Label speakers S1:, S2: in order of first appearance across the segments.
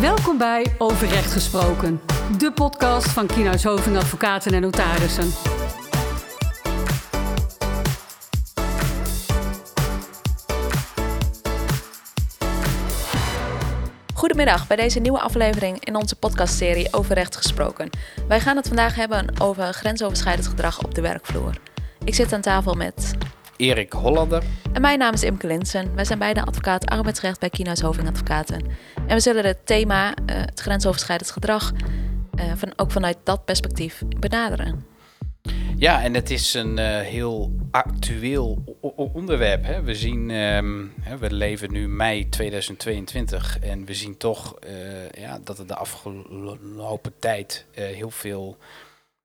S1: Welkom bij Overrecht Gesproken, de podcast van Kienhuis Hoving Advocaten en Notarissen.
S2: Goedemiddag bij deze nieuwe aflevering in onze podcastserie Overrecht Gesproken. Wij gaan het vandaag hebben over grensoverschrijdend gedrag op de werkvloer. Ik zit aan tafel met
S3: Erik Hollander.
S2: En mijn naam is Imke Linsen. Wij zijn beide advocaat arbeidsrecht bij Kienhuis Hoving Advocaten. En we zullen het thema, uh, het grensoverschrijdend gedrag, uh, van, ook vanuit dat perspectief benaderen.
S3: Ja, en het is een uh, heel actueel onderwerp. Hè. We zien, um, we leven nu mei 2022 en we zien toch ja, dat er de afgelopen tijd heel veel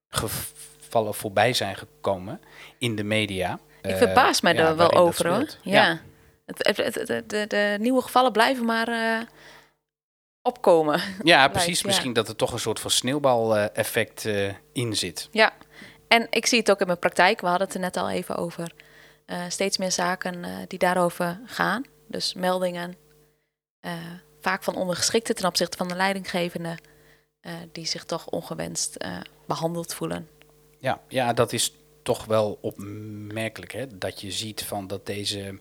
S3: gevallen voorbij zijn gekomen in de media.
S2: Ik verbaas mij er wel over hoor. Ja. Het, het, het, de, de, nieuwe gevallen blijven maar uh, opkomen.
S3: Ja, precies. Misschien dat er toch een soort van sneeuwbal-effect uh, in zit.
S2: Ja, en ik zie het ook in mijn praktijk. We hadden het er net al even over. Uh, steeds meer zaken die daarover gaan. Dus meldingen. vaak van ondergeschikte ten opzichte van de leidinggevende. die zich toch ongewenst behandeld voelen.
S3: Ja, ja, dat is toch wel opmerkelijk hè? dat je ziet van dat deze,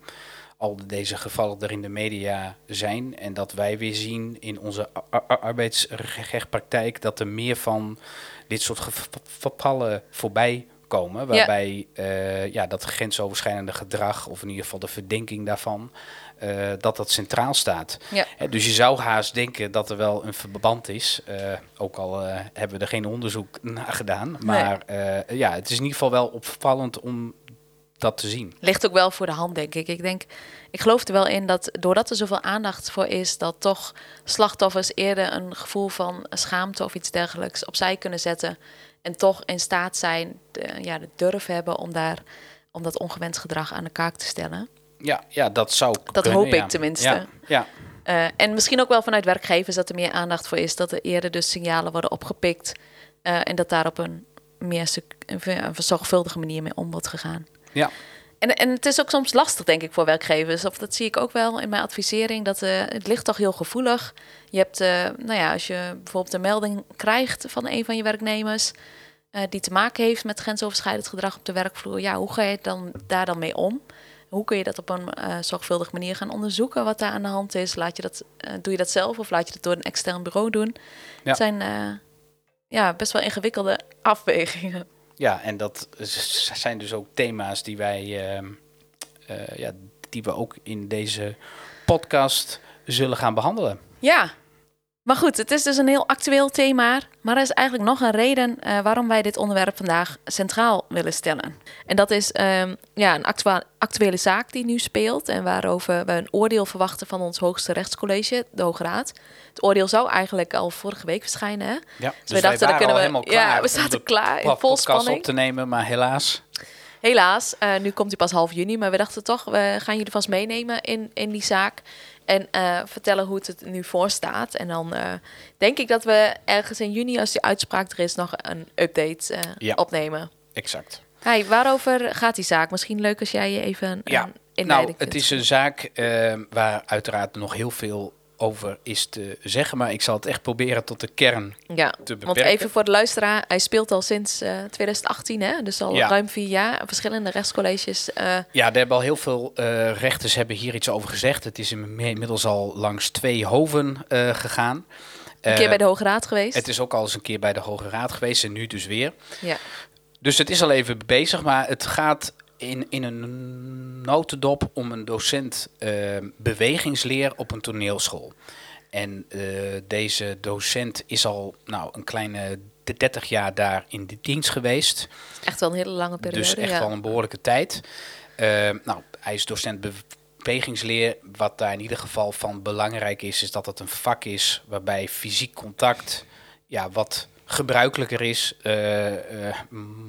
S3: al deze gevallen er in de media zijn en dat wij weer zien in onze arbeidsrechtpraktijk dat er meer van dit soort gevallen voorbij komen, waarbij ja. Uh, ja, dat grensoverschrijdende gedrag, of in ieder geval de verdenking daarvan, uh, dat dat centraal staat. Ja. dus je zou haast denken dat er wel een verband is. Uh, ook al hebben we er geen onderzoek naar gedaan. Maar nee. ja, het is in ieder geval wel opvallend om dat te zien.
S2: Ligt ook wel voor de hand, denk ik. Ik denk, ik geloof er wel in dat doordat er zoveel aandacht voor is, dat toch slachtoffers eerder een gevoel van schaamte of iets dergelijks opzij kunnen zetten. En toch in staat zijn, de, ja, de durf hebben om daar om dat ongewenst gedrag aan de kaak te stellen.
S3: Ja, ja dat zou
S2: Dat
S3: kunnen,
S2: hoop
S3: ja.
S2: ik tenminste.
S3: Ja, ja.
S2: Uh, en misschien ook wel vanuit werkgevers dat er meer aandacht voor is. Dat er eerder dus signalen worden opgepikt. Uh, en dat daar op een meer een zorgvuldige manier mee om wordt gegaan.
S3: Ja.
S2: En, en het is ook soms lastig, denk ik, voor werkgevers. Of dat zie ik ook wel in mijn advisering. Dat uh, het ligt toch heel gevoelig. Je hebt, nou ja, als je bijvoorbeeld een melding krijgt van een van je werknemers. die te maken heeft met grensoverschrijdend gedrag op de werkvloer. Ja, hoe ga je dan, daar dan mee om? Hoe kun je dat op een uh, zorgvuldige manier gaan onderzoeken wat daar aan de hand is? Laat je dat, uh, doe je dat zelf of laat je dat door een extern bureau doen? Ja. Het zijn uh, ja, best wel ingewikkelde afwegingen.
S3: Ja, en dat zijn dus ook thema's die wij, ja, die we ook in deze podcast zullen gaan behandelen.
S2: Ja, maar goed, het is dus een heel actueel thema. Maar er is eigenlijk nog een reden uh, waarom wij dit onderwerp vandaag centraal willen stellen. En dat is um, ja, een actua actuele zaak die nu speelt. En waarover we een oordeel verwachten van ons hoogste rechtscollege, de Hoge Raad. Het oordeel zou eigenlijk al vorige week verschijnen. Hè?
S3: Ja, dus, dus we dachten, dan kunnen we. Helemaal klaar
S2: ja, we zaten klaar in vol spanning.
S3: op te nemen, maar helaas.
S2: Helaas, uh, nu komt hij pas half juni. Maar we dachten toch, we gaan jullie vast meenemen in, in die zaak. En uh, vertellen hoe het er nu voor staat. En dan uh, denk ik dat we ergens in juni, als die uitspraak er is, nog een update uh, ja, opnemen.
S3: Exact.
S2: Hey, waarover gaat die zaak? Misschien leuk als jij je even
S3: ja,
S2: een
S3: Nou, het is een zaak waar uiteraard nog heel veel over is te zeggen. Maar ik zal het echt proberen tot de kern
S2: ja,
S3: te beperken.
S2: Want even voor de luisteraar, hij speelt al sinds uh, 2018, hè? dus al ja. ruim vier jaar. Verschillende rechtscolleges. Uh,
S3: ja, er hebben al heel veel uh, rechters hebben hier iets over gezegd. Het is inmiddels al langs twee hoven gegaan.
S2: Een keer bij de Hoge Raad geweest.
S3: Het is ook al eens een keer bij de Hoge Raad geweest en nu dus weer.
S2: Ja.
S3: Dus het is al even bezig, maar het gaat in, in een notendop om een docent uh, bewegingsleer op een toneelschool. En uh, deze docent is al nou, een kleine 30 jaar daar in de dienst geweest.
S2: Echt wel een hele lange periode.
S3: Dus echt
S2: ja.
S3: wel een behoorlijke tijd. Uh, nou, hij is docent bewegingsleer. Wat daar in ieder geval van belangrijk is, is dat het een vak is waarbij fysiek contact ja, wat gebruikelijker is, uh, uh,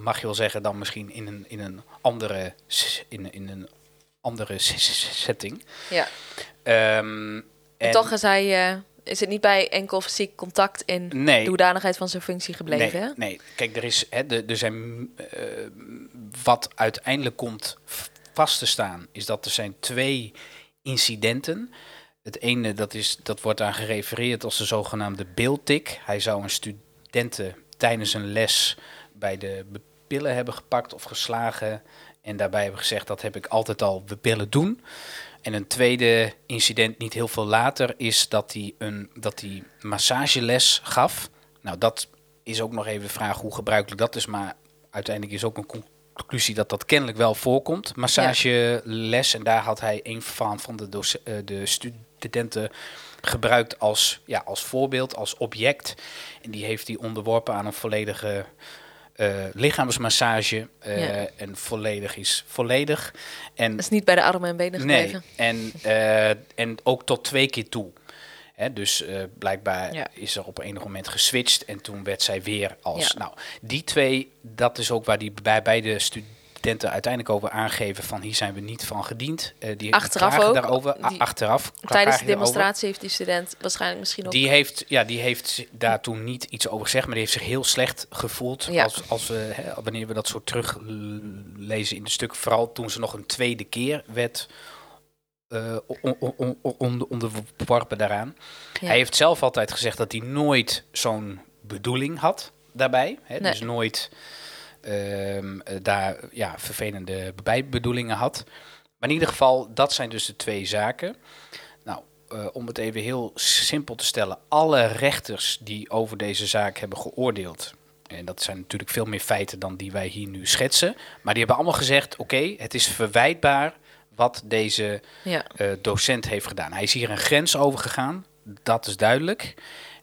S3: mag je wel zeggen, dan misschien in een, in een andere, in, in een andere setting.
S2: Ja.
S3: Um,
S2: en toch is hij, uh, is het niet bij enkel fysiek contact in
S3: nee.
S2: de hoedanigheid van zijn functie gebleven?
S3: Nee, nee. kijk, er is, hè, de, er zijn, wat uiteindelijk komt vast te staan, is dat er zijn twee incidenten het ene, dat, is, dat wordt aan gerefereerd als de zogenaamde beeldtik. Hij zou een studenten tijdens een les bij de pillen hebben gepakt of geslagen. En daarbij hebben gezegd, dat heb ik altijd al willen doen. En een tweede incident, niet heel veel later, is dat hij een dat hij massageles gaf. Nou, dat is ook nog even de vraag hoe gebruikelijk dat is. Maar uiteindelijk is ook een conclusie dat dat kennelijk wel voorkomt. Massageles, en daar had hij een van, van de, uh, de studenten gebruikt als, ja, als voorbeeld, als object. En die heeft hij onderworpen aan een volledige uh, lichaamsmassage. Uh, En volledig is volledig. En,
S2: dat is niet bij de armen en benen gebleven.
S3: Nee, en, uh, en ook tot twee keer toe. Hè, dus blijkbaar ja. is er op enig moment geswitcht en toen werd zij weer als. Ja. Nou, die twee, dat is ook waar die bij beide studenten studenten uiteindelijk over aangeven van hier zijn we niet van gediend.
S2: Uh, die achteraf ook.
S3: Daarover,
S2: die,
S3: achteraf.
S2: Tijdens de demonstratie heeft die student waarschijnlijk misschien ook...
S3: Die heeft, ja, die heeft daar toen niet iets over gezegd, maar die heeft zich heel slecht gevoeld ja. als, als we, hè, wanneer we dat zo teruglezen in het stuk. Vooral toen ze nog een tweede keer werd uh, onderworpen daaraan. Ja. Hij heeft zelf altijd gezegd dat hij nooit zo'n bedoeling had daarbij. Hè, nee. Dus nooit Ehm, eh, daar ja, vervelende bijbedoelingen had. Maar in ieder geval, dat zijn dus de twee zaken. Nou, uh, om het even heel simpel te stellen, alle rechters die over deze zaak hebben geoordeeld, en dat zijn natuurlijk veel meer feiten dan die wij hier nu schetsen, maar die hebben allemaal gezegd: oké, het is verwijtbaar wat deze ja. uh, docent heeft gedaan. Hij is hier een grens over gegaan, dat is duidelijk.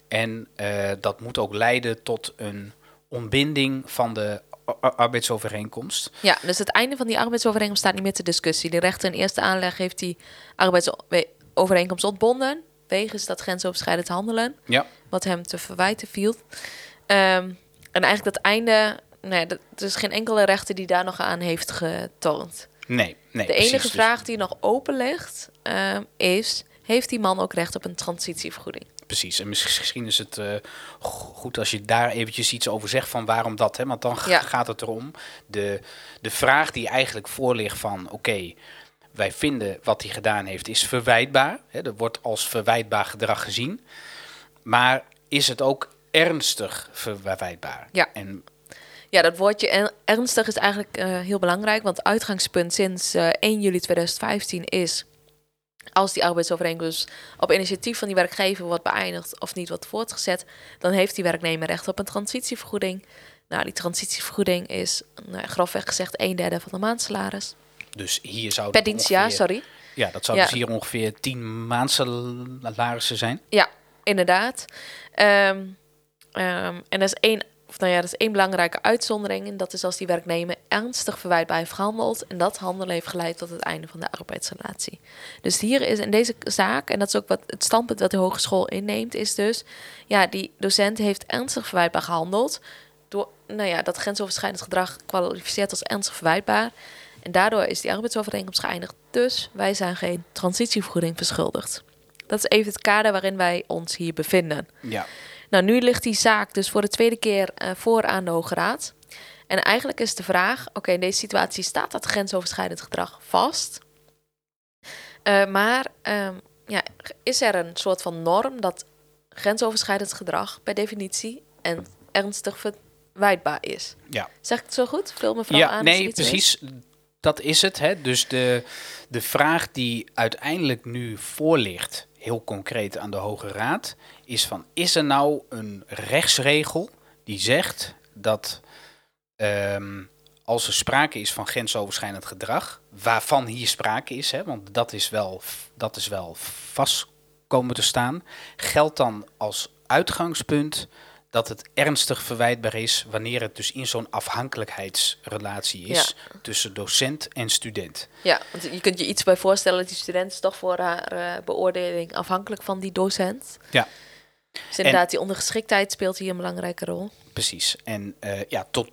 S3: En uh, dat moet ook leiden tot een ontbinding van de arbeidsovereenkomst.
S2: Ja, dus het einde van die arbeidsovereenkomst staat niet meer ter discussie. De rechter in eerste aanleg heeft die arbeidsovereenkomst ontbonden. Wegens dat grensoverschrijdend handelen.
S3: Ja.
S2: Wat hem te verwijten viel. Um, en eigenlijk dat einde... Nee, er is geen enkele rechter die daar nog aan heeft getoond.
S3: Nee, nee.
S2: De enige dus- vraag die nog open ligt um, is... Heeft die man ook recht op een transitievergoeding?
S3: Precies. En misschien is het uh, goed als je daar eventjes iets over zegt van waarom dat. Hè? Want dan ja. gaat het erom. De, de vraag die eigenlijk voor ligt van oké, okay, wij vinden wat hij gedaan heeft is verwijtbaar. Hè? Dat wordt als verwijtbaar gedrag gezien. Maar is het ook ernstig verwijtbaar?
S2: Ja. En ja, dat woordje ernstig is eigenlijk uh, heel belangrijk, want uitgangspunt sinds uh, 1 juli 2015 is als die arbeidsovereenkomst op initiatief van die werkgever wordt beëindigd of niet wordt voortgezet, dan heeft die werknemer recht op een transitievergoeding. Nou, die transitievergoeding is nou, grofweg gezegd een derde van de maandsalaris.
S3: Dus hier zou
S2: per dienstjaar, sorry.
S3: Ja, dat zou dus hier ongeveer tien maandsalarissen zijn.
S2: Ja, inderdaad. Um, um, en dat is één of nou ja, dat is één belangrijke uitzondering. En dat is als die werknemer ernstig verwijtbaar heeft gehandeld. En dat handelen heeft geleid tot het einde van de arbeidsrelatie. Dus hier is in deze zaak, en dat is ook wat het standpunt dat de hogeschool inneemt, is dus, ja, die docent heeft ernstig verwijtbaar gehandeld. Door, nou ja, dat grensoverschrijdend gedrag kwalificeert als ernstig verwijtbaar. En daardoor is die arbeidsovereenkomst geëindigd. Dus wij zijn geen transitievergoeding verschuldigd. Dat is even het kader waarin wij ons hier bevinden.
S3: Ja.
S2: Nou, nu ligt die zaak dus voor de tweede keer uh, voor aan de Hoge Raad. En eigenlijk is de vraag: oké, in deze situatie staat dat grensoverschrijdend gedrag vast. Uh, maar um, ja, is er een soort van norm dat grensoverschrijdend gedrag per definitie en ernstig verwijtbaar is?
S3: Ja.
S2: Zeg ik het zo goed? Vul me vooral
S3: ja,
S2: aan.
S3: Nee, precies. Dat is het. Hè? Dus de, de vraag die uiteindelijk nu voor ligt, heel concreet aan de Hoge Raad, is van is er nou een rechtsregel die zegt dat um, als er sprake is van grensoverschrijdend gedrag, waarvan hier sprake is, hè, want dat is, wel, dat is wel vast komen te staan, geldt dan als uitgangspunt dat het ernstig verwijtbaar is wanneer het dus in zo'n afhankelijkheidsrelatie is tussen docent en student.
S2: Ja, want je kunt je iets bij voorstellen dat die student is toch voor haar uh, beoordeling afhankelijk van die docent.
S3: Ja.
S2: Dus inderdaad, die ondergeschiktheid speelt hier een belangrijke rol.
S3: Precies. En uh, ja, tot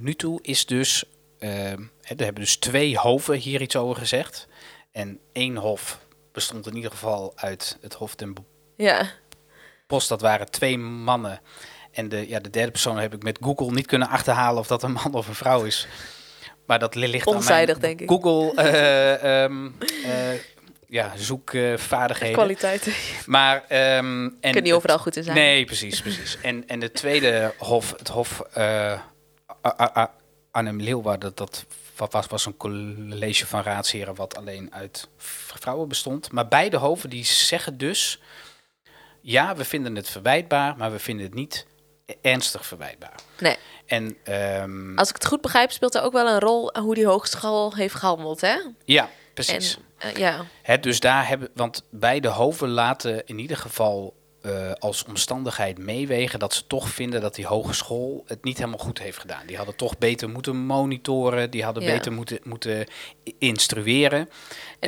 S3: nu toe is dus, uh, er hebben dus twee hoven hier iets over gezegd. En één hof bestond in ieder geval uit het Hof ten
S2: ja.
S3: Post. Dat waren twee mannen. En de, ja, de derde persoon heb ik met Google niet kunnen achterhalen of dat een man of een vrouw is. Maar dat ligt
S2: Onzijdig, denk ik.
S3: Google uh, um, ja, zoekvaardigheden.
S2: Kwaliteiten.
S3: Maar, ehm en
S2: Kun niet overal goed in zijn.
S3: Nee, precies, precies. En, en de tweede hof, het hof eh A- A- A- Arnhem Leeuwarden, dat, dat was, was een college van raadsheren wat alleen uit vrouwen bestond. Maar beide hoven die zeggen dus, ja, we vinden het verwijtbaar, maar we vinden het niet ernstig verwijtbaar.
S2: Nee.
S3: En ehm,
S2: Als ik het goed begrijp, speelt er ook wel een rol hoe die hogeschool heeft gehandeld, hè?
S3: ja, precies.
S2: En, eh, ja,
S3: Hè, dus daar hebben, want beide hoven laten in ieder geval eh, als omstandigheid meewegen dat ze toch vinden dat die hogeschool het niet helemaal goed heeft gedaan. Die hadden toch beter moeten monitoren, die hadden
S2: Ja.
S3: beter moeten, moeten instrueren.
S2: en,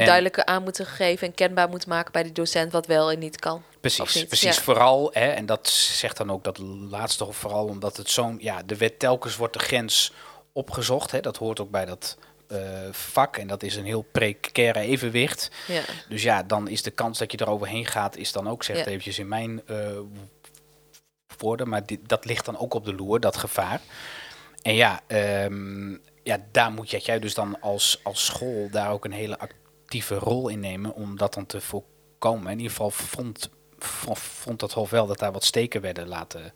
S3: En-
S2: duidelijker aan moeten geven en kenbaar moeten maken bij die docent wat wel en niet kan.
S3: Precies,
S2: niet,
S3: precies.
S2: ja.
S3: Vooral, hè, en dat zegt dan ook dat laatste vooral omdat het zo'n, ja, de wet telkens wordt de grens opgezocht. Hè, dat hoort ook bij dat eh, vak en dat is een heel precaire evenwicht.
S2: Ja.
S3: Dus ja, dan is de kans dat je er overheen gaat, is dan ook, zegt
S2: Ja.
S3: eventjes in mijn eh, woorden, maar dit, dat ligt dan ook op de loer, dat gevaar. En ja, ehm, ja daar moet jij- jij dus dan als, als school daar ook een hele actieve rol in nemen om dat dan te voorkomen. In ieder geval vond, vond, vond dat Hof wel dat daar wat steken werden laten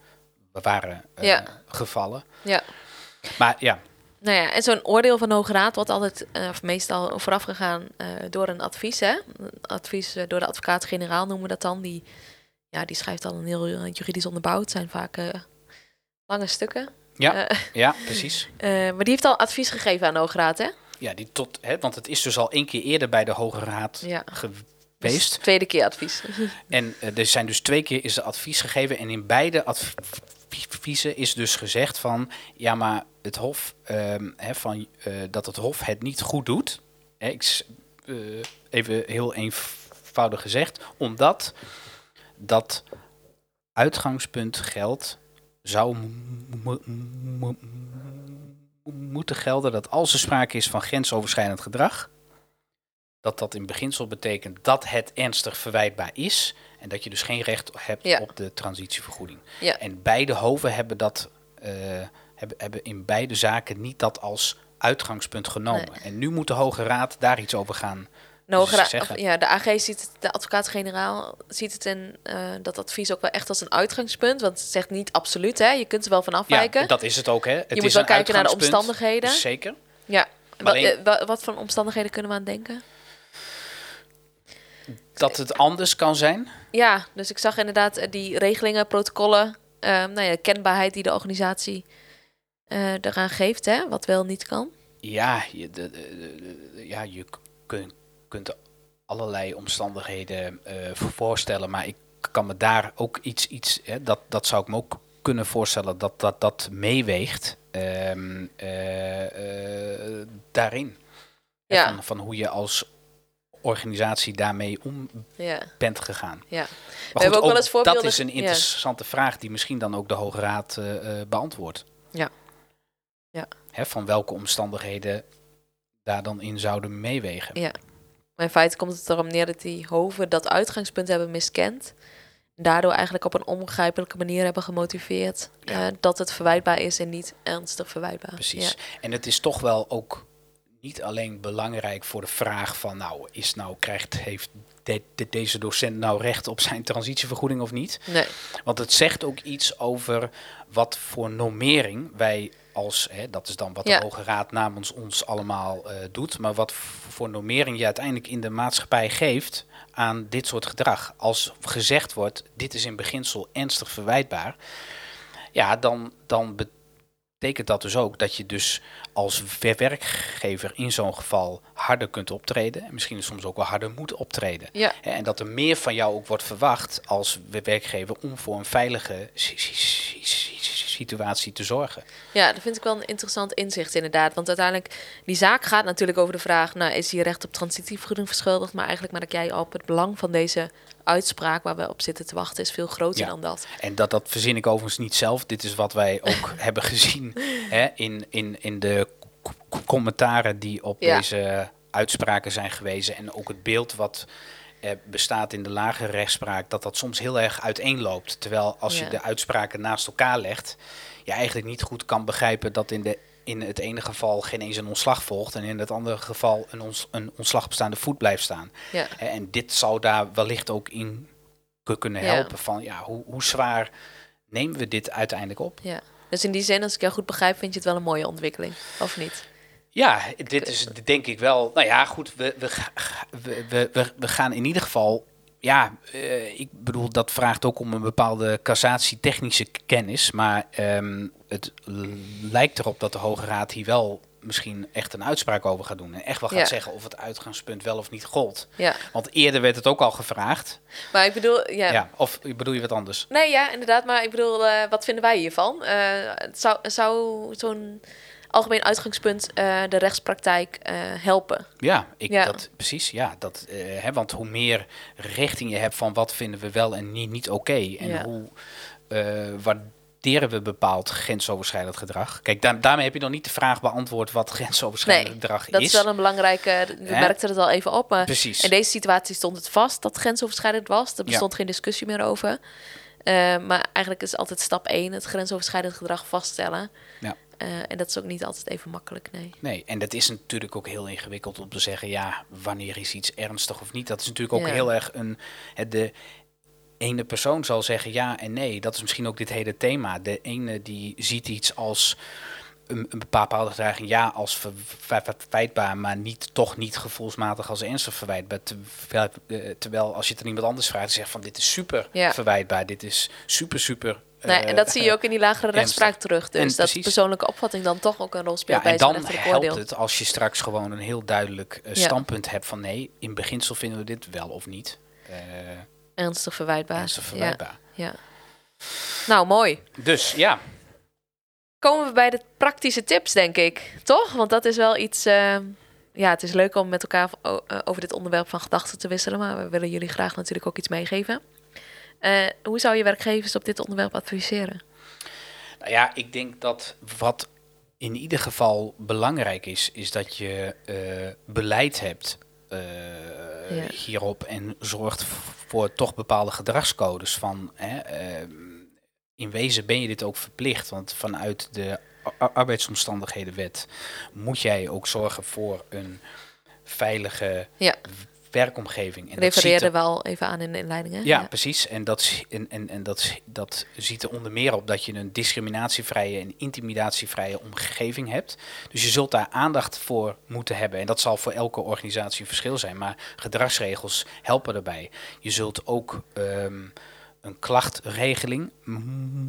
S3: waren eh,
S2: Ja.
S3: gevallen.
S2: ja.
S3: Maar ja,
S2: Nou ja, en zo'n oordeel van de Hoge Raad wordt altijd, eh, of meestal voorafgegaan eh door een advies, hè? Advies eh, door de advocaat-generaal noemen we dat dan. Die, ja, die schrijft dan een heel juridisch onderbouwd. Het zijn vaak lange stukken.
S3: Ja. Ja, precies.
S2: maar die heeft al advies gegeven aan de Hoge Raad, hè?
S3: Ja, die tot, hè, want het is dus al één keer eerder bij de Hoge Raad
S2: Ja.
S3: geweest.
S2: Dus tweede keer advies.
S3: En er zijn dus twee keer is er advies gegeven. En in beide adviezen is dus gezegd van... Ja, maar het Hof, hè, van, eh, dat het Hof het niet goed doet. Ik, eh, even heel eenvoudig gezegd. Omdat dat uitgangspunt geld zou mo- mo- mo- moeten gelden... dat als er sprake is van grensoverschrijdend gedrag dat dat in beginsel betekent dat het ernstig verwijtbaar is en dat je dus geen recht hebt
S2: Ja.
S3: op de transitievergoeding.
S2: Ja.
S3: En beide hoven hebben dat eh, hebben, hebben in beide zaken niet dat als uitgangspunt genomen.
S2: Nee.
S3: En nu moet de Hoge Raad daar iets over gaan.
S2: De, Hoge Raad-
S3: zeggen-
S2: ja, de AG ziet het, de advocaat-generaal ziet het in eh, dat advies ook wel echt als een uitgangspunt. Want het zegt niet absoluut, hè? Je kunt er wel van afwijken.
S3: Ja, dat is het ook. Hè. Het
S2: je
S3: is
S2: moet wel kijken naar de omstandigheden.
S3: Zeker.
S2: Ja. Wat,
S3: alleen-
S2: wa- wat voor omstandigheden kunnen we aan denken?
S3: Dat het anders kan zijn.
S2: Ja, dus ik zag inderdaad eh, die regelingen, protocollen, eh, nou ja, kenbaarheid die de organisatie eh eraan geeft, hè, wat wel niet kan.
S3: Ja, je, de, de- ja, je k- kun- kunt allerlei omstandigheden eh, voorstellen, maar ik kan me daar ook iets, iets hè, dat, dat zou ik me ook kunnen voorstellen dat dat, dat meeweegt eh, daarin.
S2: Ja.
S3: Van, van hoe je als organisatie daarmee om
S2: Ja,
S3: bent gegaan.
S2: ja.
S3: Maar
S2: hebben
S3: goed,
S2: ook wel eens
S3: dat
S2: voorbeelden-
S3: is een
S2: ja.
S3: interessante vraag die misschien dan ook de Hoge Raad beantwoordt.
S2: Ja. Ja.
S3: Hè, van welke omstandigheden daar dan in zouden meewegen.
S2: Ja. Maar in feite komt het erom neer dat die hoven dat uitgangspunt hebben miskend. En daardoor eigenlijk op een onbegrijpelijke manier hebben gemotiveerd
S3: Ja.
S2: eh, dat het verwijtbaar is en niet ernstig verwijtbaar.
S3: Precies.
S2: Ja.
S3: En het is toch wel ook niet alleen belangrijk voor de vraag van, nou, is nou krijgt, heeft de- de- deze docent nou recht op zijn transitievergoeding of niet?
S2: Nee.
S3: Want het zegt ook iets over wat voor normering wij als, hè, dat is dan wat
S2: Ja.
S3: de Hoge Raad namens ons allemaal eh, doet, maar wat voor normering je uiteindelijk in de maatschappij geeft aan dit soort gedrag. Als gezegd wordt, dit is in beginsel ernstig verwijtbaar, ja, dan, dan betekent dat dus ook dat je dus als wer- werkgever in zo'n geval harder kunt optreden en misschien soms ook wel harder moet optreden.
S2: Ja.
S3: En dat er meer van jou ook wordt verwacht als we- werkgever om voor een veilige si- si- si- si- si- situatie te zorgen.
S2: Ja, dat vind ik wel een interessant inzicht inderdaad. Want uiteindelijk, die zaak gaat natuurlijk over de vraag... nou, is hier recht op transitievergoeding verschuldigd? Maar eigenlijk merk jij op het belang van deze uitspraak... waar we op zitten te wachten, is veel groter
S3: Ja.
S2: dan dat.
S3: En dat, dat verzin ik overigens niet zelf. Dit is wat wij ook hebben gezien hè, in, in, in de commentaren die op
S2: Ja.
S3: deze uitspraken zijn gewezen. En ook het beeld wat eh, bestaat in de lagere rechtspraak, dat dat soms heel erg uiteenloopt. Terwijl als
S2: Ja.
S3: je de uitspraken naast elkaar legt, je eigenlijk niet goed kan begrijpen dat in de in het ene geval geen eens een ontslag volgt en in het andere geval een, ons, een ontslag bestaande voet blijft staan.
S2: Ja.
S3: Hè, En dit zou daar wellicht ook in ku- kunnen
S2: Ja.
S3: helpen van ja, hoe, hoe zwaar nemen we dit uiteindelijk op?
S2: ja. Dus in die zin, als ik jou goed begrijp, vind je het wel een mooie ontwikkeling, of niet?
S3: Ja, dit is denk ik wel. Nou ja, goed, we, we, we, we gaan in ieder geval. Ja, eh, ik bedoel, dat vraagt ook om een bepaalde cassatie-technische kennis. Maar ehm, het lijkt erop dat de Hoge Raad hier wel misschien echt een uitspraak over gaat doen. En echt wel gaat
S2: Ja.
S3: zeggen of het uitgangspunt wel of niet gold.
S2: Ja.
S3: Want eerder werd het ook al gevraagd.
S2: Maar ik bedoel, ja.
S3: Ja. of bedoel je wat anders?
S2: Nee, ja, inderdaad. Maar ik bedoel, eh, wat vinden wij hiervan? Eh, het zou zou zo'n algemeen uitgangspunt eh, de rechtspraktijk eh, helpen?
S3: Ja, ik,
S2: Ja.
S3: Dat, precies. Ja, dat, eh, hè, want hoe meer richting je hebt van wat vinden we wel en niet, niet oké. en
S2: Ja.
S3: hoe waarderen we bepaald grensoverschrijdend gedrag. Kijk, daar, daarmee heb je nog niet de vraag beantwoord wat grensoverschrijdend
S2: Nee,
S3: gedrag
S2: Dat
S3: is.
S2: is wel een belangrijke. We merkten het al even op. Maar
S3: Precies.
S2: in deze situatie stond het vast dat grensoverschrijdend was. Er bestond geen discussie meer over. Maar eigenlijk is altijd stap 1 het grensoverschrijdend gedrag vaststellen.
S3: Ja.
S2: Eh, en dat is ook niet altijd even makkelijk, nee.
S3: Nee, en dat is natuurlijk ook heel ingewikkeld om te zeggen, ja, wanneer is iets ernstig of niet. Dat is natuurlijk ook
S2: Ja.
S3: heel erg een. Het, de ene persoon zal zeggen ja en nee. Dat is misschien ook dit hele thema. De ene die ziet iets als een, een bepaalde gedreiging, ja, als ver- ver- verwijtbaar, maar niet, toch niet gevoelsmatig als ernstig verwijtbaar. Terwijl, eh, terwijl als je het aan iemand anders vraagt, zegt van dit is super
S2: Ja.
S3: verwijtbaar, dit is super, super.
S2: nee,
S3: eh,
S2: en dat zie je ook in die lagere rechtspraak terug. Dus
S3: En
S2: dat
S3: precies.
S2: persoonlijke opvatting dan toch ook een rol speelt
S3: Ja,
S2: bij
S3: en
S2: zo'n
S3: dan
S2: rechtelijk
S3: helpt
S2: oordeel.
S3: het als je straks gewoon een heel duidelijk eh,
S2: Ja.
S3: standpunt hebt van nee, in beginsel vinden we dit wel of niet. eh
S2: Ernstig verwijtbaar.
S3: ernstig
S2: Ja,
S3: verwijtbaar.
S2: ja. Nou, mooi.
S3: Dus ja,
S2: Komen we bij de praktische tips, denk ik. Toch? Want dat is wel iets... eh, ja, het is leuk om met elkaar eh, over dit onderwerp van gedachten te wisselen. Maar we willen jullie graag natuurlijk ook iets meegeven. Eh, hoe zou je werkgevers op dit onderwerp adviseren?
S3: nou ja, ik denk dat wat in ieder geval belangrijk is, is dat je beleid hebt
S2: Ja.
S3: hierop en zorgt voor toch bepaalde gedragscodes van. Hè, eh, in wezen ben je dit ook verplicht, want vanuit de arbeidsomstandighedenwet moet jij ook zorgen voor een veilige
S2: Ja.
S3: werkomgeving. En
S2: refereerde
S3: er-
S2: wel even aan in de inleiding. Hè?
S3: ja, precies. En, dat, en, en, en dat, dat ziet er onder meer op dat je een discriminatievrije en intimidatievrije omgeving hebt. Dus je zult daar aandacht voor moeten hebben. En dat zal voor elke organisatie een verschil zijn. Maar gedragsregels helpen daarbij. Je zult ook ehm, een klachtregeling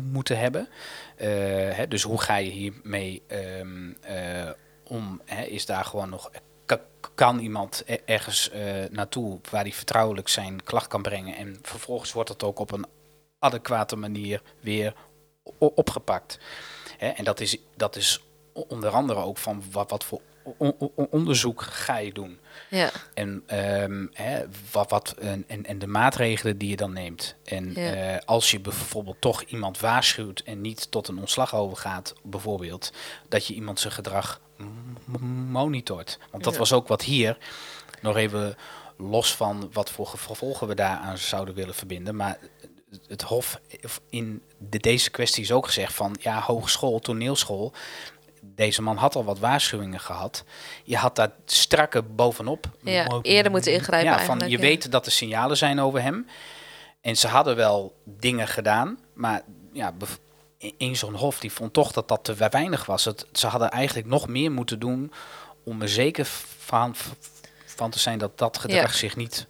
S3: moeten hebben. Eh, hè, dus hoe ga je hiermee eh, om? Hè? Is daar gewoon nog ka- kan iemand e- ergens eh, naartoe waar hij vertrouwelijk zijn klacht kan brengen en vervolgens wordt het ook op een adequate manier weer opgepakt. Hè, en dat is, dat is onder andere ook van wat, wat voor onderzoek ga je doen.
S2: Ja.
S3: En, ehm, hè, wat, wat, en, en, de maatregelen die je dan neemt. En
S2: Ja.
S3: eh, als je bijvoorbeeld toch iemand waarschuwt en niet tot een ontslag overgaat, bijvoorbeeld, dat je iemand zijn gedrag monitort. Want dat
S2: Ja.
S3: was ook wat hier, nog even los van wat voor gevolgen we daaraan zouden willen verbinden. Maar het Hof of in de, deze kwestie is ook gezegd van ja, hogeschool, toneelschool. Deze man had al wat waarschuwingen gehad. Je had daar strakker bovenop.
S2: Ja, eerder moeten ingrijpen
S3: Ja, van je
S2: ja.
S3: weet dat er signalen zijn over hem. En ze hadden wel dingen gedaan, maar ja, in zo'n hof die vond toch dat dat te weinig was. Het, ze hadden eigenlijk nog meer moeten doen om er zeker van, van te zijn dat dat gedrag
S2: Ja.
S3: zich niet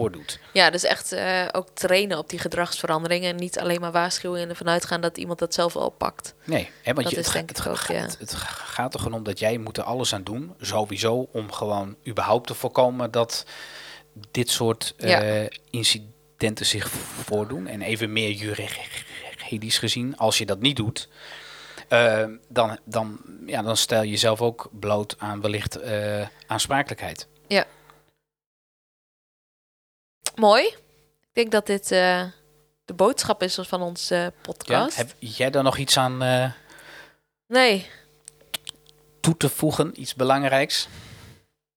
S3: voordoet.
S2: ja, dus echt eh, ook trainen op die gedragsveranderingen. En niet alleen maar waarschuwen en ervan uitgaan dat iemand dat zelf al pakt.
S3: Nee, hè, want
S2: Dat
S3: je, het,
S2: denk
S3: het,
S2: ook,
S3: gaat-
S2: ja.
S3: het, gaat er gewoon om dat jij moet er alles aan doen, sowieso, om gewoon überhaupt te voorkomen dat dit soort
S2: Ja.
S3: eh, incidenten zich voordoen. En even meer juridisch gezien, als je dat niet doet, eh, dan, dan, ja, dan stel je jezelf ook bloot aan wellicht aansprakelijkheid.
S2: Mooi. Ik denk dat dit eh, de boodschap is van onze
S3: Ja?
S2: podcast.
S3: Heb jij daar nog iets aan eh,
S2: Nee.
S3: toe te voegen, iets belangrijks?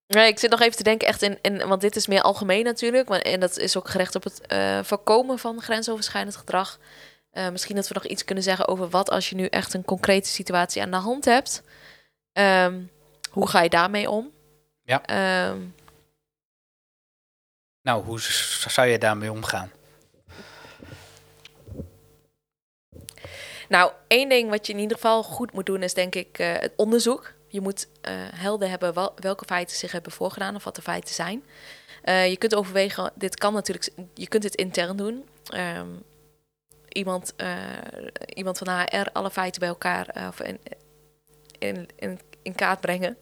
S2: Nee, ik zit nog even te denken, echt in, in, want dit is meer algemeen natuurlijk. Maar, en dat is ook gericht op het eh, voorkomen van grensoverschrijdend gedrag. Eh, misschien dat we nog iets kunnen zeggen over wat als je nu echt een concrete situatie aan de hand hebt. Ehm, hoe ga je daarmee om?
S3: Ja.
S2: Ehm,
S3: Nou, hoe zou je daarmee omgaan?
S2: Nou, één ding wat je in ieder geval goed moet doen is denk ik eh, het onderzoek. Je moet eh, helder hebben wel- welke feiten zich hebben voorgedaan of wat de feiten zijn. Eh, je kunt overwegen, dit kan natuurlijk, je kunt dit intern doen. Ehm, iemand, iemand van HR alle feiten bij elkaar of in, in kaart brengen.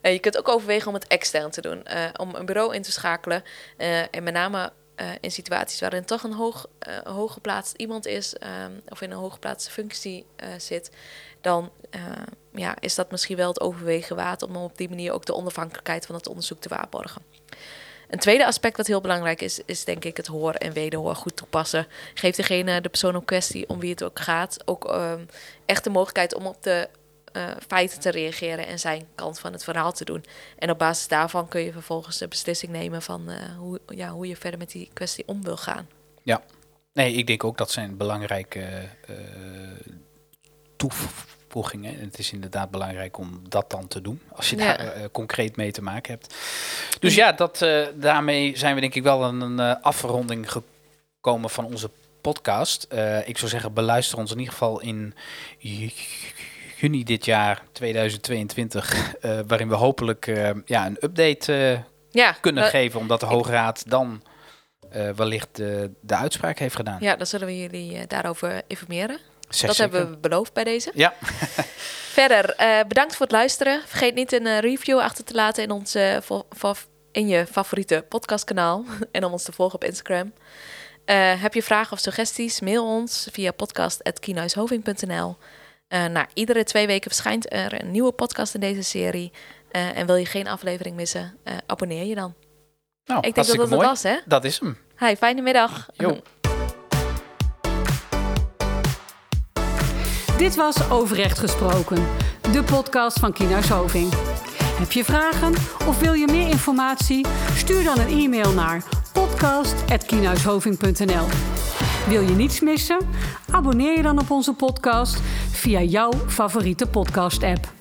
S2: Eh, je kunt ook overwegen om het extern te doen. eh, om een bureau in te schakelen. eh, en met name in situaties waarin toch een hoog, hooggeplaatst iemand is, ehm, of in een hooggeplaatste functie zit, dan ja, is dat misschien wel het overwegen waard om op die manier ook de onafhankelijkheid van het onderzoek te waarborgen. Een tweede aspect wat heel belangrijk is, is denk ik het hoor en wederhoor goed toepassen. Geef degene, de persoon op kwestie, om wie het ook gaat, ook ehm, echt de mogelijkheid om op de eh, feiten te reageren en zijn kant van het verhaal te doen. En op basis daarvan kun je vervolgens de beslissing nemen van eh, hoe, ja, hoe je verder met die kwestie om wil gaan.
S3: Nee, ik denk ook dat zijn belangrijke eh, toevoegingen. En het is inderdaad belangrijk om dat dan te doen, als je
S2: Ja.
S3: daar concreet mee te maken hebt. Dus ja, dat, daarmee zijn we denk ik wel aan een eh, afronding gekomen van onze podcast. Ik zou zeggen, beluister ons in ieder geval in juni dit jaar, 2022, eh, waarin we hopelijk eh, ja, een update eh,
S2: Ja,
S3: kunnen geven, omdat de Hoge Raad dan wellicht de, de uitspraak heeft gedaan.
S2: Ja, dan zullen we jullie daarover informeren.
S3: Zeg
S2: dat
S3: zeker.
S2: hebben we beloofd bij deze.
S3: Ja.
S2: Verder, bedankt voor het luisteren. Vergeet niet een review achter te laten in, fa- in je favoriete podcastkanaal. en om ons te volgen op Instagram. Heb je vragen of suggesties? Mail ons via podcast.kienhuishoving.nl. Eh nou, iedere twee weken verschijnt er een nieuwe podcast in deze serie. Eh, en wil je geen aflevering missen, eh, abonneer je dan.
S3: Nou,
S2: Ik denk dat dat
S3: hartstikke
S2: het
S3: mooi.
S2: was, hè?
S3: Dat is hem.
S2: Hi, fijne middag.
S3: Jo.
S1: Dit was Overrecht Gesproken, de podcast van Kienhuis Hoving. Heb je vragen of wil je meer informatie? Stuur dan een e-mail naar podcast.kienhuishoving.nl Wil je niets missen? Abonneer je dan op onze podcast via jouw favoriete podcast-app.